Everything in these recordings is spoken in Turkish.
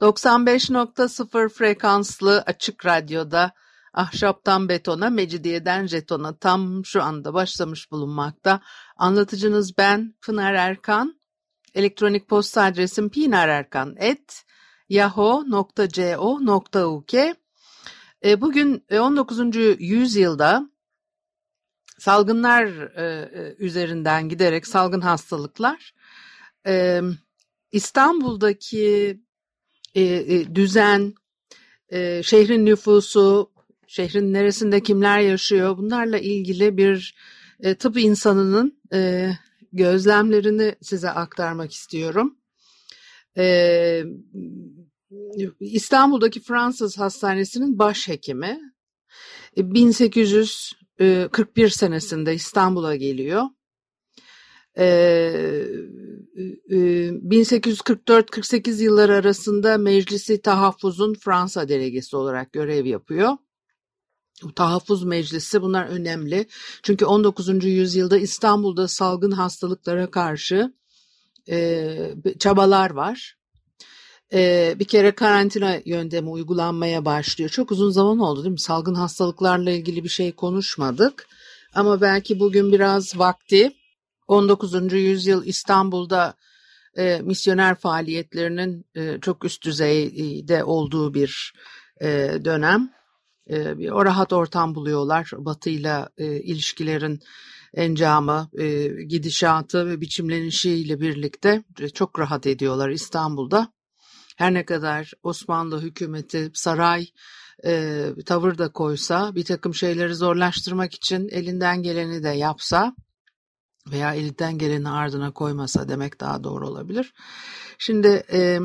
95.0 frekanslı açık radyoda ahşaptan betona, mecidiyeden jetona tam şu anda başlamış bulunmakta. Anlatıcınız ben Pınar Erkan. Elektronik posta adresim pinarerkan.yahoo.co.uk e, Bugün 19. yüzyılda salgınlar e, üzerinden giderek salgın hastalıklar İstanbul'daki e, e, düzen, e, şehrin nüfusu, şehrin neresinde kimler yaşıyor bunlarla ilgili bir e, tıp insanının e, gözlemlerini size aktarmak istiyorum. E, İstanbul'daki Fransız Hastanesi'nin başhekimi 1841 senesinde İstanbul'a geliyor 1844-48 yılları arasında Meclisi Tahaffuz'un Fransa delegesi olarak görev yapıyor. Tahaffuz Meclisi bunlar önemli. Çünkü 19. yüzyılda İstanbul'da salgın hastalıklara karşı e, çabalar var. E, bir kere karantina yöntemi uygulanmaya başlıyor. Çok uzun zaman oldu değil mi? Salgın hastalıklarla ilgili bir şey konuşmadık. Ama belki bugün biraz vakti 19. yüzyıl İstanbul'da e, misyoner faaliyetlerinin e, çok üst düzeyde olduğu bir e, dönem. E, bir o rahat ortam buluyorlar. Batı'yla e, ilişkilerin encamı, e, gidişatı ve biçimlenişiyle birlikte çok rahat ediyorlar İstanbul'da. Her ne kadar Osmanlı hükümeti, saray e, tavır da koysa, bir takım şeyleri zorlaştırmak için elinden geleni de yapsa, veya elinden geleni ardına koymasa demek daha doğru olabilir. Şimdi e,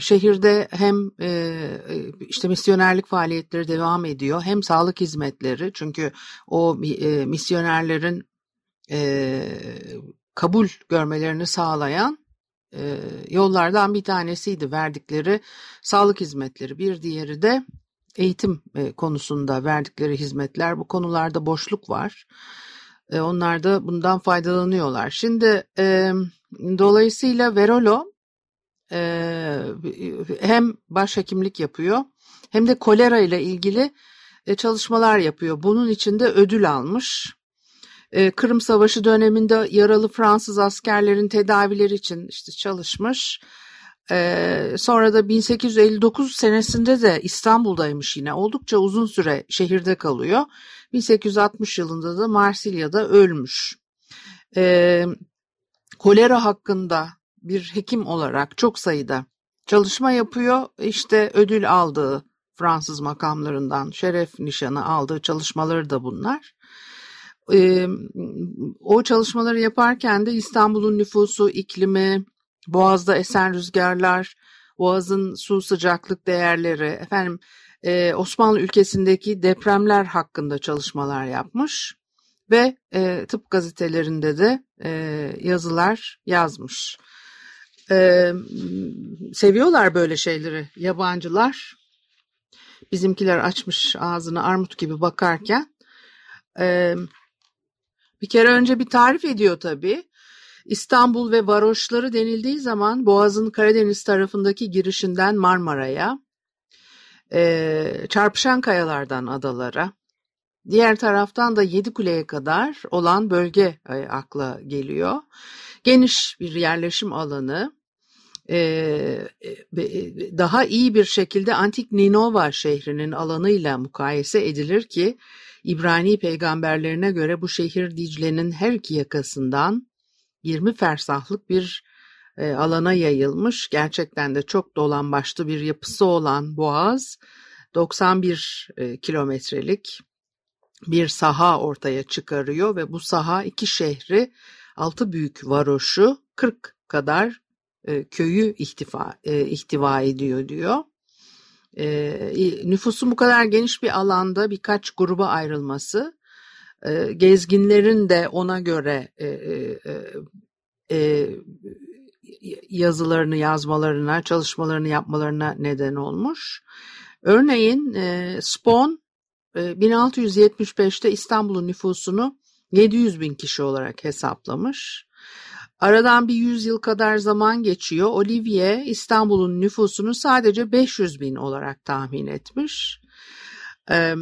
şehirde hem e, işte misyonerlik faaliyetleri devam ediyor hem sağlık hizmetleri çünkü o e, misyonerlerin e, kabul görmelerini sağlayan e, yollardan bir tanesiydi verdikleri sağlık hizmetleri. Bir diğeri de eğitim e, konusunda verdikleri hizmetler. Bu konularda boşluk var. E, onlar da bundan faydalanıyorlar. Şimdi e, dolayısıyla Verolo e, hem başhekimlik yapıyor hem de kolera ile ilgili e, çalışmalar yapıyor. Bunun için de ödül almış. E, Kırım Savaşı döneminde yaralı Fransız askerlerin tedavileri için işte çalışmış. Ee, sonra da 1859 senesinde de İstanbul'daymış yine. Oldukça uzun süre şehirde kalıyor. 1860 yılında da Marsilya'da ölmüş. Ee, kolera hakkında bir hekim olarak çok sayıda çalışma yapıyor. İşte ödül aldığı Fransız makamlarından şeref nişanı aldığı çalışmaları da bunlar. Ee, o çalışmaları yaparken de İstanbul'un nüfusu, iklimi, Boğaz'da esen rüzgarlar, Boğaz'ın su sıcaklık değerleri, efendim e, Osmanlı ülkesindeki depremler hakkında çalışmalar yapmış ve e, tıp gazetelerinde de e, yazılar yazmış. E, seviyorlar böyle şeyleri yabancılar. Bizimkiler açmış ağzını armut gibi bakarken. E, bir kere önce bir tarif ediyor tabii. İstanbul ve varoşları denildiği zaman Boğaz'ın Karadeniz tarafındaki girişinden Marmara'ya, e, çarpışan kayalardan adalara, diğer taraftan da Yedikule'ye kadar olan bölge e, akla geliyor. Geniş bir yerleşim alanı, e, e, daha iyi bir şekilde Antik Ninova şehrinin alanıyla mukayese edilir ki İbrani peygamberlerine göre bu şehir Dicle'nin her iki yakasından 20 fersahlık bir e, alana yayılmış. Gerçekten de çok dolan başlı bir yapısı olan Boğaz 91 e, kilometrelik bir saha ortaya çıkarıyor ve bu saha iki şehri, altı büyük varoşu, 40 kadar e, köyü ihtifa, e, ihtiva ediyor diyor. e, nüfusun bu kadar geniş bir alanda birkaç gruba ayrılması, gezginlerin de ona göre yazılarını yazmalarına, çalışmalarını yapmalarına neden olmuş. Örneğin Spon e, 1675'te İstanbul'un nüfusunu 700 bin kişi olarak hesaplamış. Aradan bir yüzyıl kadar zaman geçiyor. Olivier İstanbul'un nüfusunu sadece 500 bin olarak tahmin etmiş. E,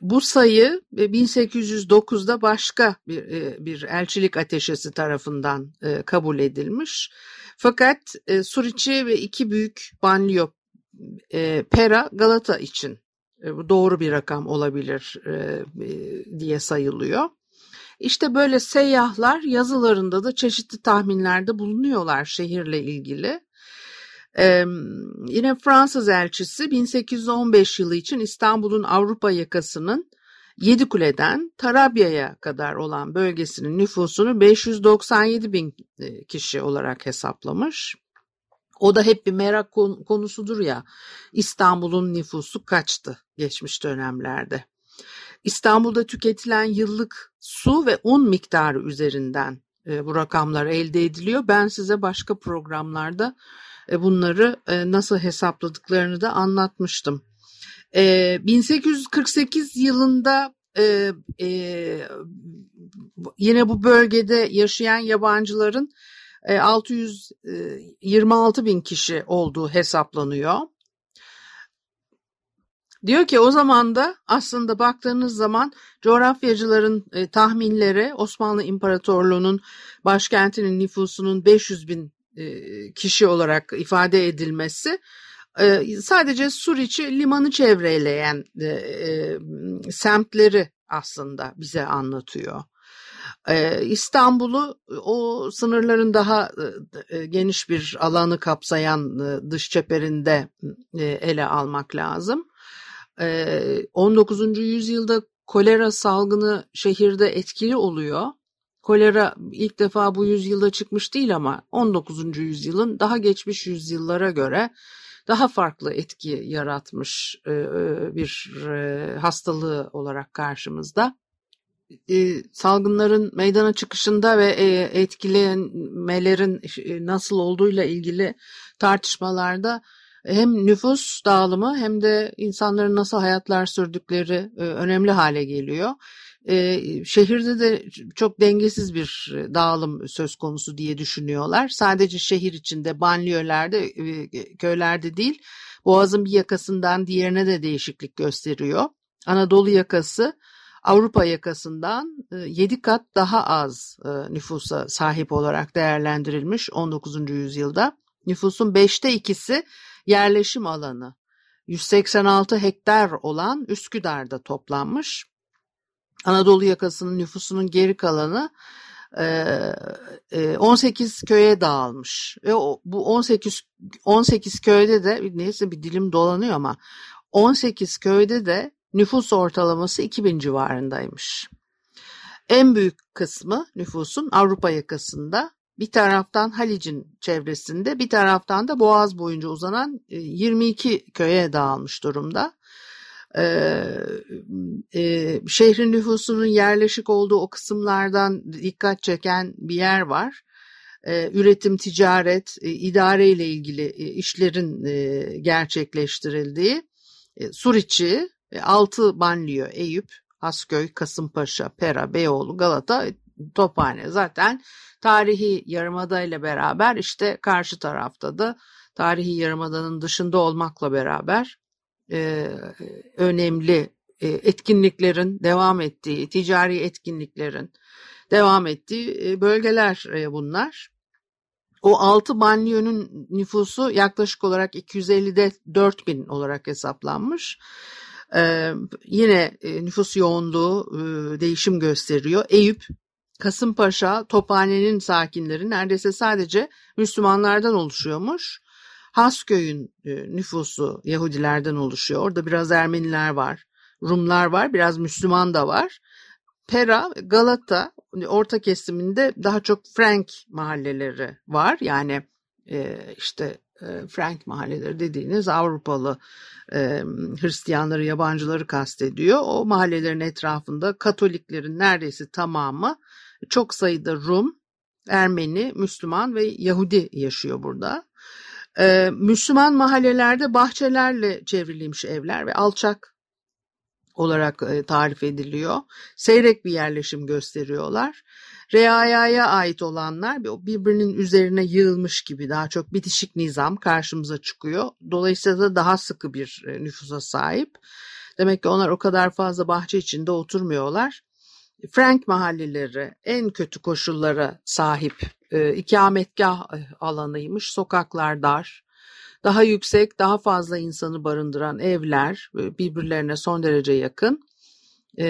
bu sayı 1809'da başka bir, e, bir elçilik ateşesi tarafından e, kabul edilmiş. Fakat Suriçi ve iki büyük banliyö Pera Galata için doğru bir rakam olabilir diye sayılıyor. İşte böyle seyyahlar yazılarında da çeşitli tahminlerde bulunuyorlar şehirle ilgili. Ee, yine Fransız elçisi 1815 yılı için İstanbul'un Avrupa yakasının Yedikule'den Tarabya'ya kadar olan bölgesinin nüfusunu 597 bin kişi olarak hesaplamış. O da hep bir merak konusudur ya İstanbul'un nüfusu kaçtı geçmiş dönemlerde. İstanbul'da tüketilen yıllık su ve un miktarı üzerinden e, bu rakamlar elde ediliyor. Ben size başka programlarda e, bunları e, nasıl hesapladıklarını da anlatmıştım. 1848 yılında yine bu bölgede yaşayan yabancıların 626 bin kişi olduğu hesaplanıyor. Diyor ki o zaman da aslında baktığınız zaman coğrafyacıların e, tahminleri Osmanlı İmparatorluğu'nun başkentinin nüfusunun 500 bin e, kişi olarak ifade edilmesi sadece Suriçi limanı çevreleyen semtleri aslında bize anlatıyor. İstanbul'u o sınırların daha geniş bir alanı kapsayan dış çeperinde ele almak lazım. 19. yüzyılda kolera salgını şehirde etkili oluyor. Kolera ilk defa bu yüzyılda çıkmış değil ama 19. yüzyılın daha geçmiş yüzyıllara göre daha farklı etki yaratmış bir hastalığı olarak karşımızda. Salgınların meydana çıkışında ve etkilemelerin nasıl olduğuyla ilgili tartışmalarda hem nüfus dağılımı hem de insanların nasıl hayatlar sürdükleri e, önemli hale geliyor. E, şehirde de çok dengesiz bir dağılım söz konusu diye düşünüyorlar. Sadece şehir içinde, banliyölerde, e, köylerde değil, Boğaz'ın bir yakasından diğerine de değişiklik gösteriyor. Anadolu yakası Avrupa yakasından 7 kat daha az nüfusa sahip olarak değerlendirilmiş 19. yüzyılda. Nüfusun 5'te ikisi yerleşim alanı 186 hektar olan Üsküdar'da toplanmış. Anadolu yakasının nüfusunun geri kalanı 18 köye dağılmış. Ve bu 18 18 köyde de neyse bir dilim dolanıyor ama 18 köyde de nüfus ortalaması 2000 civarındaymış. En büyük kısmı nüfusun Avrupa yakasında bir taraftan Halic'in çevresinde bir taraftan da Boğaz boyunca uzanan 22 e, köye dağılmış durumda. Ee, e, şehrin nüfusunun yerleşik olduğu o kısımlardan dikkat çeken bir yer var. Ee, üretim, ticaret, e, idare ile ilgili e, işlerin e, gerçekleştirildiği e, Suriçi, e, Altı Banliyö, Eyüp, Asköy, Kasımpaşa, Pera, Beyoğlu, Galata, Tophane. Zaten tarihi yarımada ile beraber işte karşı tarafta da tarihi yarımadanın dışında olmakla beraber e, önemli e, etkinliklerin devam ettiği, ticari etkinliklerin devam ettiği e, bölgeler e, bunlar. O 6 banliyönün nüfusu yaklaşık olarak 250'de 4 bin olarak hesaplanmış. Ee, yine e, nüfus yoğunluğu e, değişim gösteriyor. Eyüp Kasımpaşa, Tophane'nin sakinleri neredeyse sadece Müslümanlardan oluşuyormuş. Hasköy'ün e, nüfusu Yahudilerden oluşuyor. Orada biraz Ermeniler var, Rumlar var, biraz Müslüman da var. Pera, Galata, orta kesiminde daha çok Frank mahalleleri var. Yani e, işte e, Frank mahalleleri dediğiniz Avrupalı Hristiyanları, yabancıları kastediyor. O mahallelerin etrafında Katoliklerin neredeyse tamamı çok sayıda Rum, Ermeni, Müslüman ve Yahudi yaşıyor burada. Ee, Müslüman mahallelerde bahçelerle çevrilmiş evler ve alçak olarak e, tarif ediliyor. Seyrek bir yerleşim gösteriyorlar. Reayaya ait olanlar birbirinin üzerine yığılmış gibi daha çok bitişik nizam karşımıza çıkıyor. Dolayısıyla da daha sıkı bir e, nüfusa sahip. Demek ki onlar o kadar fazla bahçe içinde oturmuyorlar. Frank mahalleleri en kötü koşullara sahip e, ikametgah e, alanıymış. Sokaklar dar, daha yüksek, daha fazla insanı barındıran evler e, birbirlerine son derece yakın. E,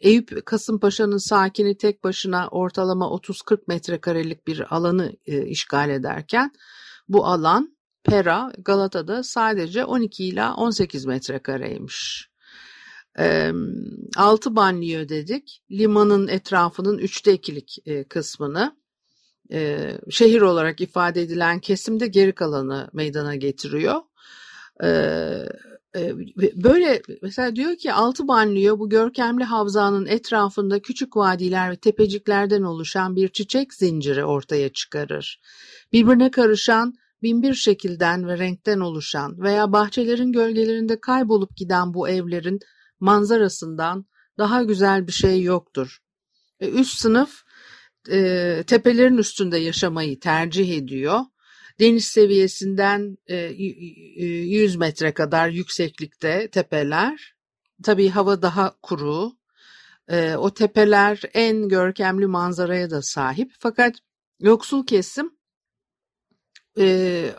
Eyüp Kasımpaşa'nın sakini tek başına ortalama 30-40 metrekarelik bir alanı e, işgal ederken bu alan Pera Galata'da sadece 12 ila 18 metrekareymiş. E, altı banliyö dedik. Limanın etrafının üçte ikilik e, kısmını e, şehir olarak ifade edilen kesimde geri kalanı meydana getiriyor. E, e, böyle mesela diyor ki altı banliyö bu görkemli havzanın etrafında küçük vadiler ve tepeciklerden oluşan bir çiçek zinciri ortaya çıkarır. Birbirine karışan binbir şekilden ve renkten oluşan veya bahçelerin gölgelerinde kaybolup giden bu evlerin manzarasından daha güzel bir şey yoktur. E, üst sınıf e, tepelerin üstünde yaşamayı tercih ediyor. Deniz seviyesinden e, 100 metre kadar yükseklikte tepeler. Tabii hava daha kuru. E, o tepeler en görkemli manzaraya da sahip. Fakat yoksul kesim e,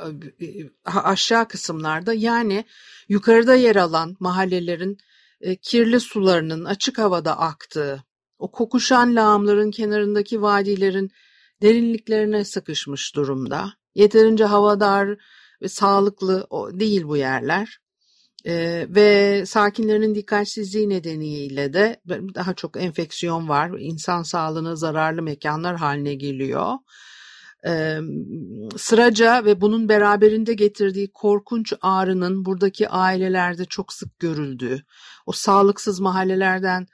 aşağı kısımlarda yani yukarıda yer alan mahallelerin e, kirli sularının açık havada aktığı, o kokuşan lağımların kenarındaki vadilerin derinliklerine sıkışmış durumda. Yeterince havadar ve sağlıklı değil bu yerler. Ee, ve sakinlerin dikkatsizliği nedeniyle de daha çok enfeksiyon var. İnsan sağlığına zararlı mekanlar haline geliyor. Ee, sıraca ve bunun beraberinde getirdiği korkunç ağrının buradaki ailelerde çok sık görüldüğü, o sağlıksız mahallelerden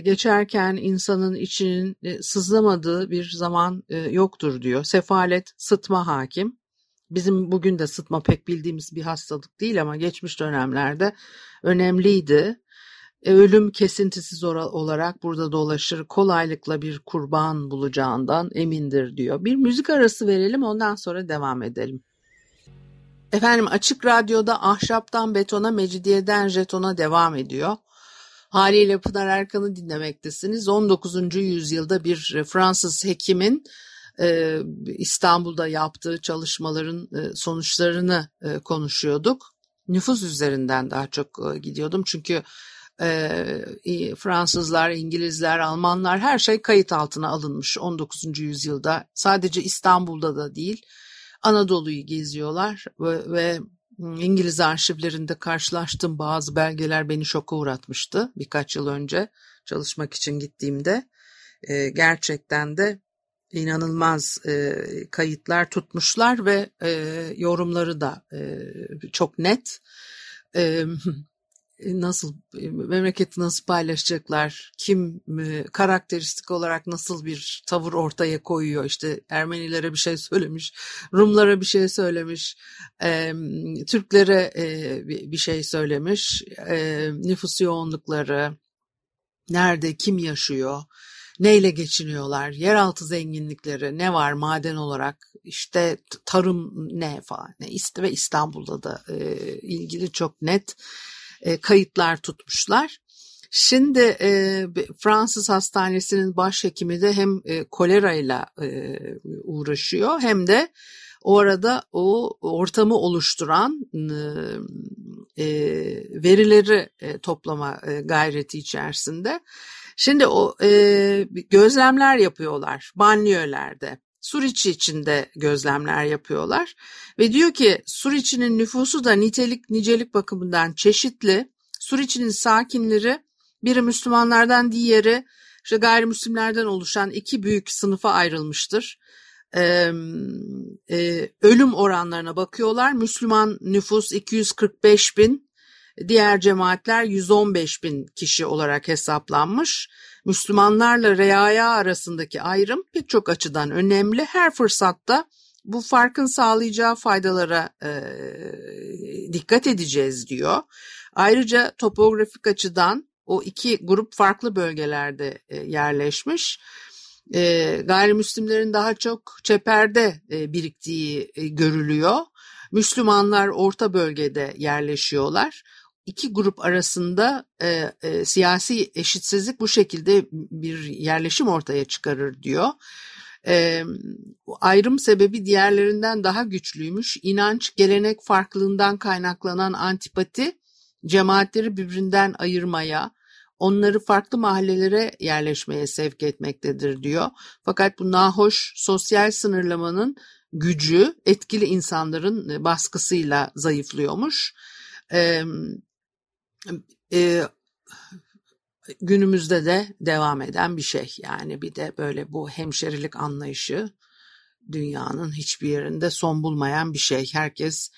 geçerken insanın içinin e, sızlamadığı bir zaman e, yoktur diyor. Sefalet, sıtma hakim. Bizim bugün de sıtma pek bildiğimiz bir hastalık değil ama geçmiş dönemlerde önemliydi. Ölüm kesintisiz olarak burada dolaşır, kolaylıkla bir kurban bulacağından emindir diyor. Bir müzik arası verelim ondan sonra devam edelim. Efendim Açık Radyo'da ahşaptan betona, mecidiyeden jetona devam ediyor. Haliyle Pınar Erkan'ı dinlemektesiniz. 19. yüzyılda bir e, Fransız hekimin e, İstanbul'da yaptığı çalışmaların e, sonuçlarını konuşuyorduk. Nüfus üzerinden daha çok gidiyordum çünkü Fransızlar, İngilizler, Almanlar her şey kayıt altına alınmış 19. yüzyılda. Sadece İstanbul'da da değil Anadolu'yu geziyorlar ve, ve İngiliz arşivlerinde karşılaştığım bazı belgeler beni şoka uğratmıştı birkaç yıl önce çalışmak için gittiğimde. E, gerçekten de inanılmaz e, kayıtlar tutmuşlar ve e, yorumları da e, çok net. E, nasıl e, memleketi nasıl paylaşacaklar? Kim e, karakteristik olarak nasıl bir tavır ortaya koyuyor? İşte Ermenilere bir şey söylemiş Rumlara bir şey söylemiş Türklere bir şey söylemiş nüfus yoğunlukları nerede kim yaşıyor neyle geçiniyorlar yeraltı zenginlikleri ne var maden olarak işte tarım ne falan ne ve İstanbul'da da ilgili çok net e, kayıtlar tutmuşlar. Şimdi e, Fransız hastanesinin başhekimi de hem e, kolera ile e, uğraşıyor hem de o arada o ortamı oluşturan e, verileri e, toplama e, gayreti içerisinde. Şimdi o e, gözlemler yapıyorlar banliyölerde. Suriçi içinde gözlemler yapıyorlar ve diyor ki Suriçi'nin nüfusu da nitelik nicelik bakımından çeşitli. Suriçi'nin sakinleri biri Müslümanlardan diğeri işte gayrimüslimlerden oluşan iki büyük sınıfa ayrılmıştır. e, e, ölüm oranlarına bakıyorlar. Müslüman nüfus 245 bin, diğer cemaatler 115 bin kişi olarak hesaplanmış. Müslümanlarla reaya arasındaki ayrım pek çok açıdan önemli. Her fırsatta bu farkın sağlayacağı faydalara e, dikkat edeceğiz diyor. Ayrıca topografik açıdan o iki grup farklı bölgelerde e, yerleşmiş. E, gayrimüslimlerin daha çok çeperde e, biriktiği e, görülüyor. Müslümanlar orta bölgede yerleşiyorlar. İki grup arasında e, e, siyasi eşitsizlik bu şekilde bir yerleşim ortaya çıkarır diyor. E, ayrım sebebi diğerlerinden daha güçlüymüş. İnanç, gelenek farklılığından kaynaklanan antipati cemaatleri birbirinden ayırmaya, onları farklı mahallelere yerleşmeye sevk etmektedir diyor. Fakat bu nahoş sosyal sınırlamanın gücü etkili insanların baskısıyla zayıflıyormuş. Ee, e, günümüzde de devam eden bir şey. Yani bir de böyle bu hemşerilik anlayışı dünyanın hiçbir yerinde son bulmayan bir şey. Herkes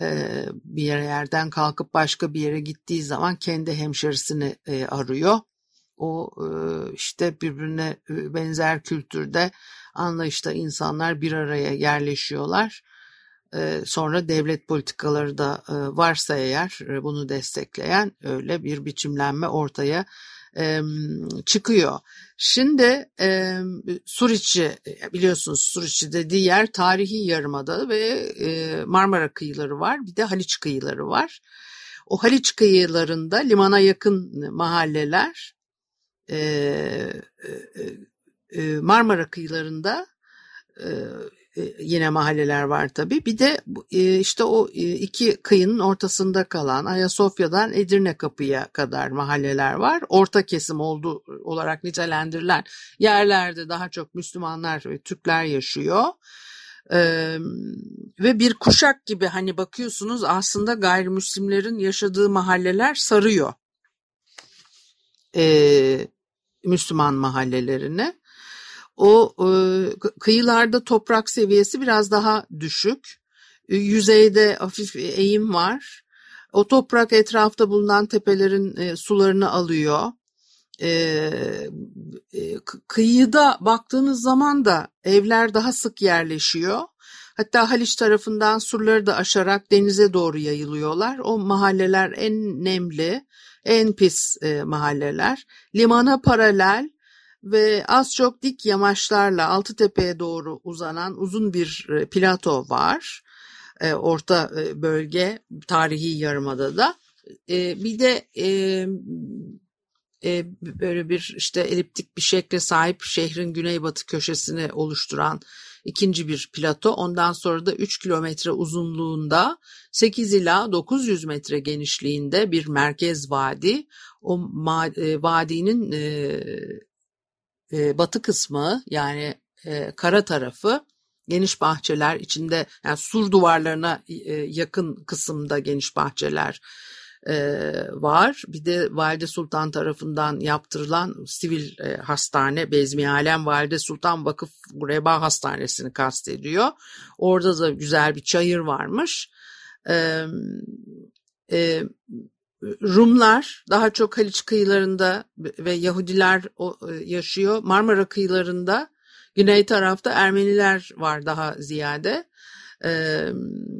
e, bir yerden kalkıp başka bir yere gittiği zaman kendi hemşerisini e, arıyor. O işte birbirine benzer kültürde anlayışta insanlar bir araya yerleşiyorlar. Sonra devlet politikaları da varsa eğer bunu destekleyen öyle bir biçimlenme ortaya çıkıyor. Şimdi e, Suriçi biliyorsunuz Suriçi dediği yer tarihi yarımada ve e, Marmara kıyıları var bir de Haliç kıyıları var. O Haliç kıyılarında limana yakın mahalleler e, e, Marmara kıyılarında e, e, yine mahalleler var tabii. Bir de e, işte o e, iki kıyının ortasında kalan Ayasofya'dan Edirne Kapı'ya kadar mahalleler var. Orta kesim oldu olarak nitelendirilen yerlerde daha çok Müslümanlar ve Türkler yaşıyor. Ve bir kuşak gibi hani bakıyorsunuz aslında gayrimüslimlerin yaşadığı mahalleler sarıyor. Müslüman mahallelerine. O e, kıyılarda toprak seviyesi biraz daha düşük. E, yüzeyde hafif eğim var. O toprak etrafta bulunan tepelerin e, sularını alıyor. E, e, kıyıda baktığınız zaman da evler daha sık yerleşiyor. Hatta Haliç tarafından surları da aşarak denize doğru yayılıyorlar. O mahalleler en nemli, en pis e, mahalleler. Limana paralel ve az çok dik yamaçlarla Altıtepe'ye doğru uzanan uzun bir e, plato var. E, orta e, bölge tarihi yarımada da. Bir de böyle bir işte eliptik bir şekle sahip şehrin güneybatı köşesini oluşturan ikinci bir plato. Ondan sonra da 3 kilometre uzunluğunda 8 ila 900 metre genişliğinde bir merkez vadi. O vadinin e, batı kısmı yani e, kara tarafı geniş bahçeler içinde yani sur duvarlarına e, yakın kısımda geniş bahçeler e, var. Bir de Valide Sultan tarafından yaptırılan sivil e, hastane Bezmi Alem Valide Sultan Vakıf Reba Hastanesi'ni kastediyor. Orada da güzel bir çayır varmış. E, e, Rumlar daha çok Haliç kıyılarında ve Yahudiler e, yaşıyor. Marmara kıyılarında güney tarafta Ermeniler var daha ziyade.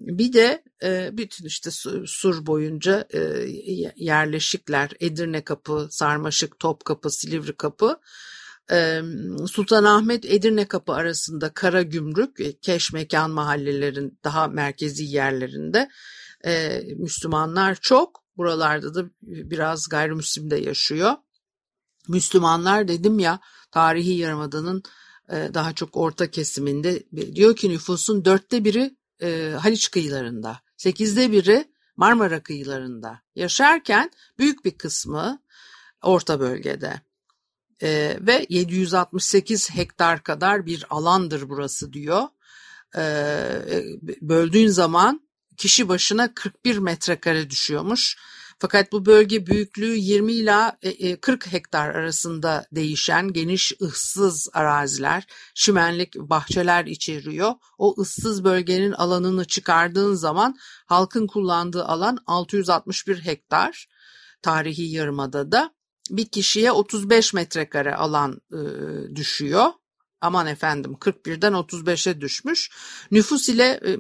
Bir de e, bütün işte sur boyunca e, yerleşikler Edirne Kapı, Sarmaşık, Topkapı, Silivri Kapı, Sultanahmet Edirne Kapı arasında Kara Gümrük, Keşmekan mahallelerin daha merkezi yerlerinde Müslümanlar çok. Buralarda da biraz gayrimüslim de yaşıyor. Müslümanlar dedim ya tarihi yarımadanın e, daha çok orta kesiminde diyor ki nüfusun dörtte biri e, Haliç kıyılarında, sekizde biri Marmara kıyılarında yaşarken büyük bir kısmı orta bölgede. Ee, ve 768 hektar kadar bir alandır burası diyor. Ee, böldüğün zaman kişi başına 41 metrekare düşüyormuş. Fakat bu bölge büyüklüğü 20 ila 40 e, e, hektar arasında değişen geniş ıssız araziler, çimenlik bahçeler içeriyor. O ıssız bölgenin alanını çıkardığın zaman halkın kullandığı alan 661 hektar tarihi yarımadada bir kişiye 35 metrekare alan e, düşüyor. Aman efendim 41'den 35'e düşmüş. Nüfus ile e,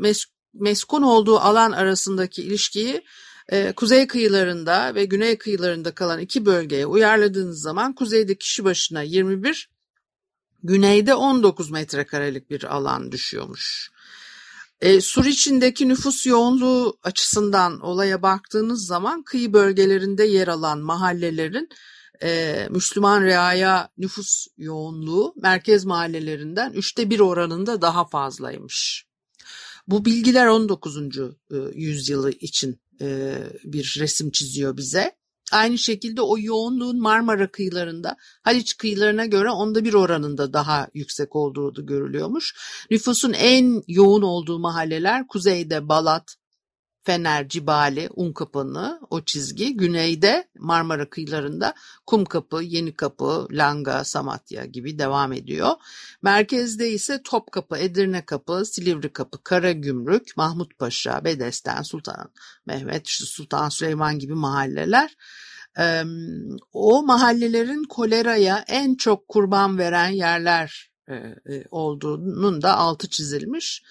meskun olduğu alan arasındaki ilişkiyi e, kuzey kıyılarında ve güney kıyılarında kalan iki bölgeye uyarladığınız zaman kuzeyde kişi başına 21, güneyde 19 metrekarelik bir alan düşüyormuş. E, Suriç'indeki nüfus yoğunluğu açısından olaya baktığınız zaman kıyı bölgelerinde yer alan mahallelerin e, Müslüman reaya nüfus yoğunluğu merkez mahallelerinden üçte bir oranında daha fazlaymış. Bu bilgiler 19. E, yüzyılı için e, bir resim çiziyor bize. Aynı şekilde o yoğunluğun Marmara kıyılarında Haliç kıyılarına göre onda bir oranında daha yüksek olduğu da görülüyormuş. Nüfusun en yoğun olduğu mahalleler kuzeyde Balat, Fener, Cibali, Unkapanı o çizgi. Güneyde Marmara kıyılarında Kumkapı, Yenikapı, Langa, Samatya gibi devam ediyor. Merkezde ise Topkapı, Edirne Kapı, Silivri Kapı, Karagümrük, Mahmutpaşa, Bedesten, Sultan Mehmet, Sultan Süleyman gibi mahalleler. O mahallelerin koleraya en çok kurban veren yerler e, e, olduğunun da altı çizilmiş.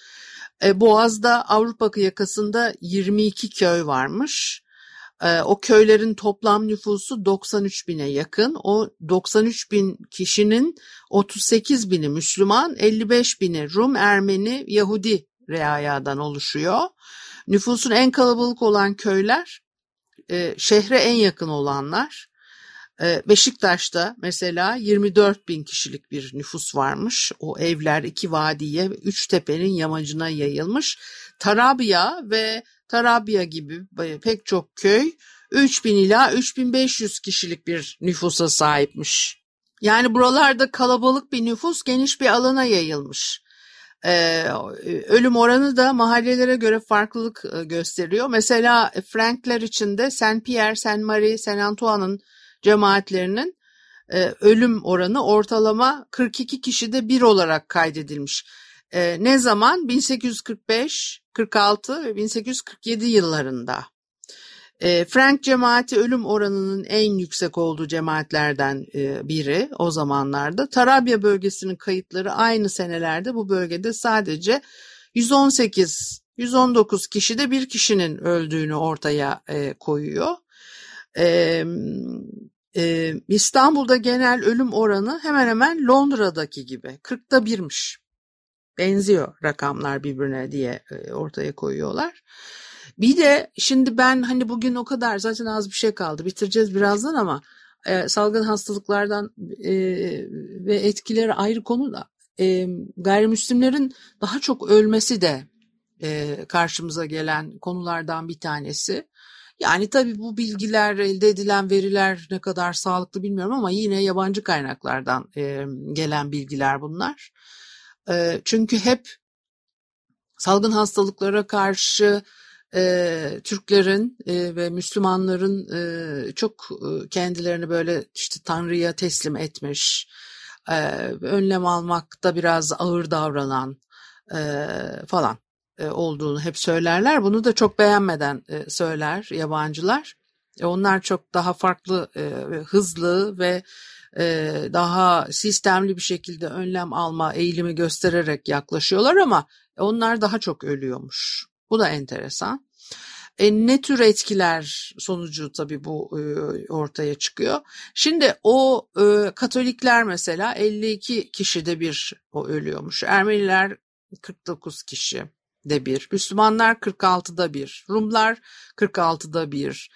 E, Boğaz'da Avrupa yakasında 22 köy varmış. E, o köylerin toplam nüfusu 93 bine yakın. O 93 bin kişinin 38 bini Müslüman, 55 bini Rum, Ermeni, Yahudi reayadan oluşuyor. Nüfusun en kalabalık olan köyler e, şehre en yakın olanlar. Ee, Beşiktaş'ta mesela 24 bin kişilik bir nüfus varmış. O evler iki vadiye, üç tepenin yamacına yayılmış. Tarabya ve Tarabya gibi pek çok köy 3000 ila 3500 kişilik bir nüfusa sahipmiş. Yani buralarda kalabalık bir nüfus geniş bir alana yayılmış. Ee, ölüm oranı da mahallelere göre farklılık e, gösteriyor. Mesela Frankler içinde Saint Pierre, Saint Marie, Saint Antoine'ın cemaatlerinin e, ölüm oranı ortalama 42 kişide bir olarak kaydedilmiş. E, ne zaman? 1845, 46 ve 1847 yıllarında. E, Frank cemaati ölüm oranının en yüksek olduğu cemaatlerden e, biri o zamanlarda. Tarabya bölgesinin kayıtları aynı senelerde bu bölgede sadece 118 119 kişide bir kişinin öldüğünü ortaya e, koyuyor. E, e, İstanbul'da genel ölüm oranı hemen hemen Londra'daki gibi 40'ta birmiş. Benziyor rakamlar birbirine diye e, ortaya koyuyorlar. Bir de şimdi ben hani bugün o kadar zaten az bir şey kaldı bitireceğiz birazdan ama e, salgın hastalıklardan e, ve etkileri ayrı konu da e, gayrimüslimlerin daha çok ölmesi de e, karşımıza gelen konulardan bir tanesi. Yani tabii bu bilgiler, elde edilen veriler ne kadar sağlıklı bilmiyorum ama yine yabancı kaynaklardan e, gelen bilgiler bunlar. E, çünkü hep salgın hastalıklara karşı e, Türklerin e, ve Müslümanların e, çok e, kendilerini böyle işte Tanrı'ya teslim etmiş, e, önlem almakta biraz ağır davranan e, falan olduğunu hep söylerler. Bunu da çok beğenmeden e, söyler yabancılar. E, onlar çok daha farklı, hızlı ve daha sistemli bir şekilde önlem alma eğilimi göstererek yaklaşıyorlar ama onlar daha çok ölüyormuş. Bu da enteresan. E, ne tür etkiler sonucu tabii bu e, ortaya çıkıyor. Şimdi o e, Katolikler mesela 52 kişide bir o ölüyormuş. Ermeniler 49 kişi de bir. Müslümanlar 46'da bir. Rumlar 46'da bir.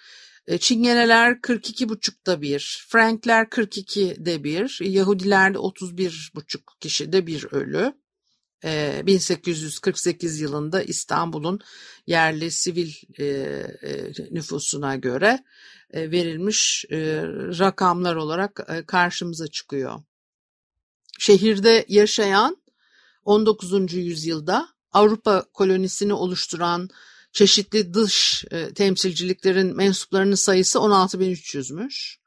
E, Çingeneler 42,5'da bir, Frankler 42'de bir, Yahudiler de 31,5 kişide bir ölü. 1848 e, yılında İstanbul'un yerli sivil e, nüfusuna göre verilmiş rakamlar olarak karşımıza çıkıyor. Şehirde yaşayan 19. yüzyılda Avrupa kolonisini oluşturan çeşitli dış e, temsilciliklerin mensuplarının sayısı 16.300'müş.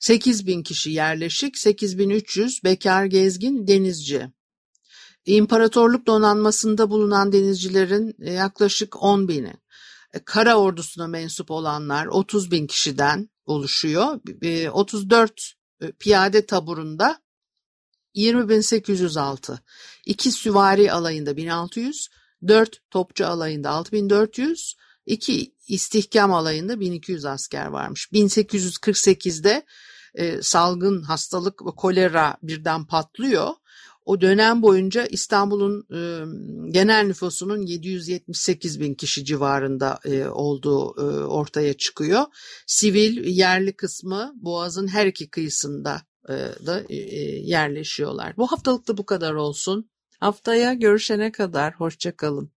8.000 kişi yerleşik, 8.300 bekar gezgin denizci. İmparatorluk donanmasında bulunan denizcilerin e, yaklaşık 10 bini. E, kara ordusuna mensup olanlar 30 bin kişiden oluşuyor. 34 e, piyade taburunda 20.806, 2 süvari alayında 1600, 4 topçu alayında 6400, 2 istihkam alayında 1200 asker varmış. 1848'de e, salgın hastalık ve kolera birden patlıyor. O dönem boyunca İstanbul'un e, genel nüfusunun 778 bin kişi civarında e, olduğu e, ortaya çıkıyor. Sivil yerli kısmı Boğaz'ın her iki kıyısında da e, yerleşiyorlar. Bu haftalık da bu kadar olsun. Haftaya görüşene kadar hoşçakalın.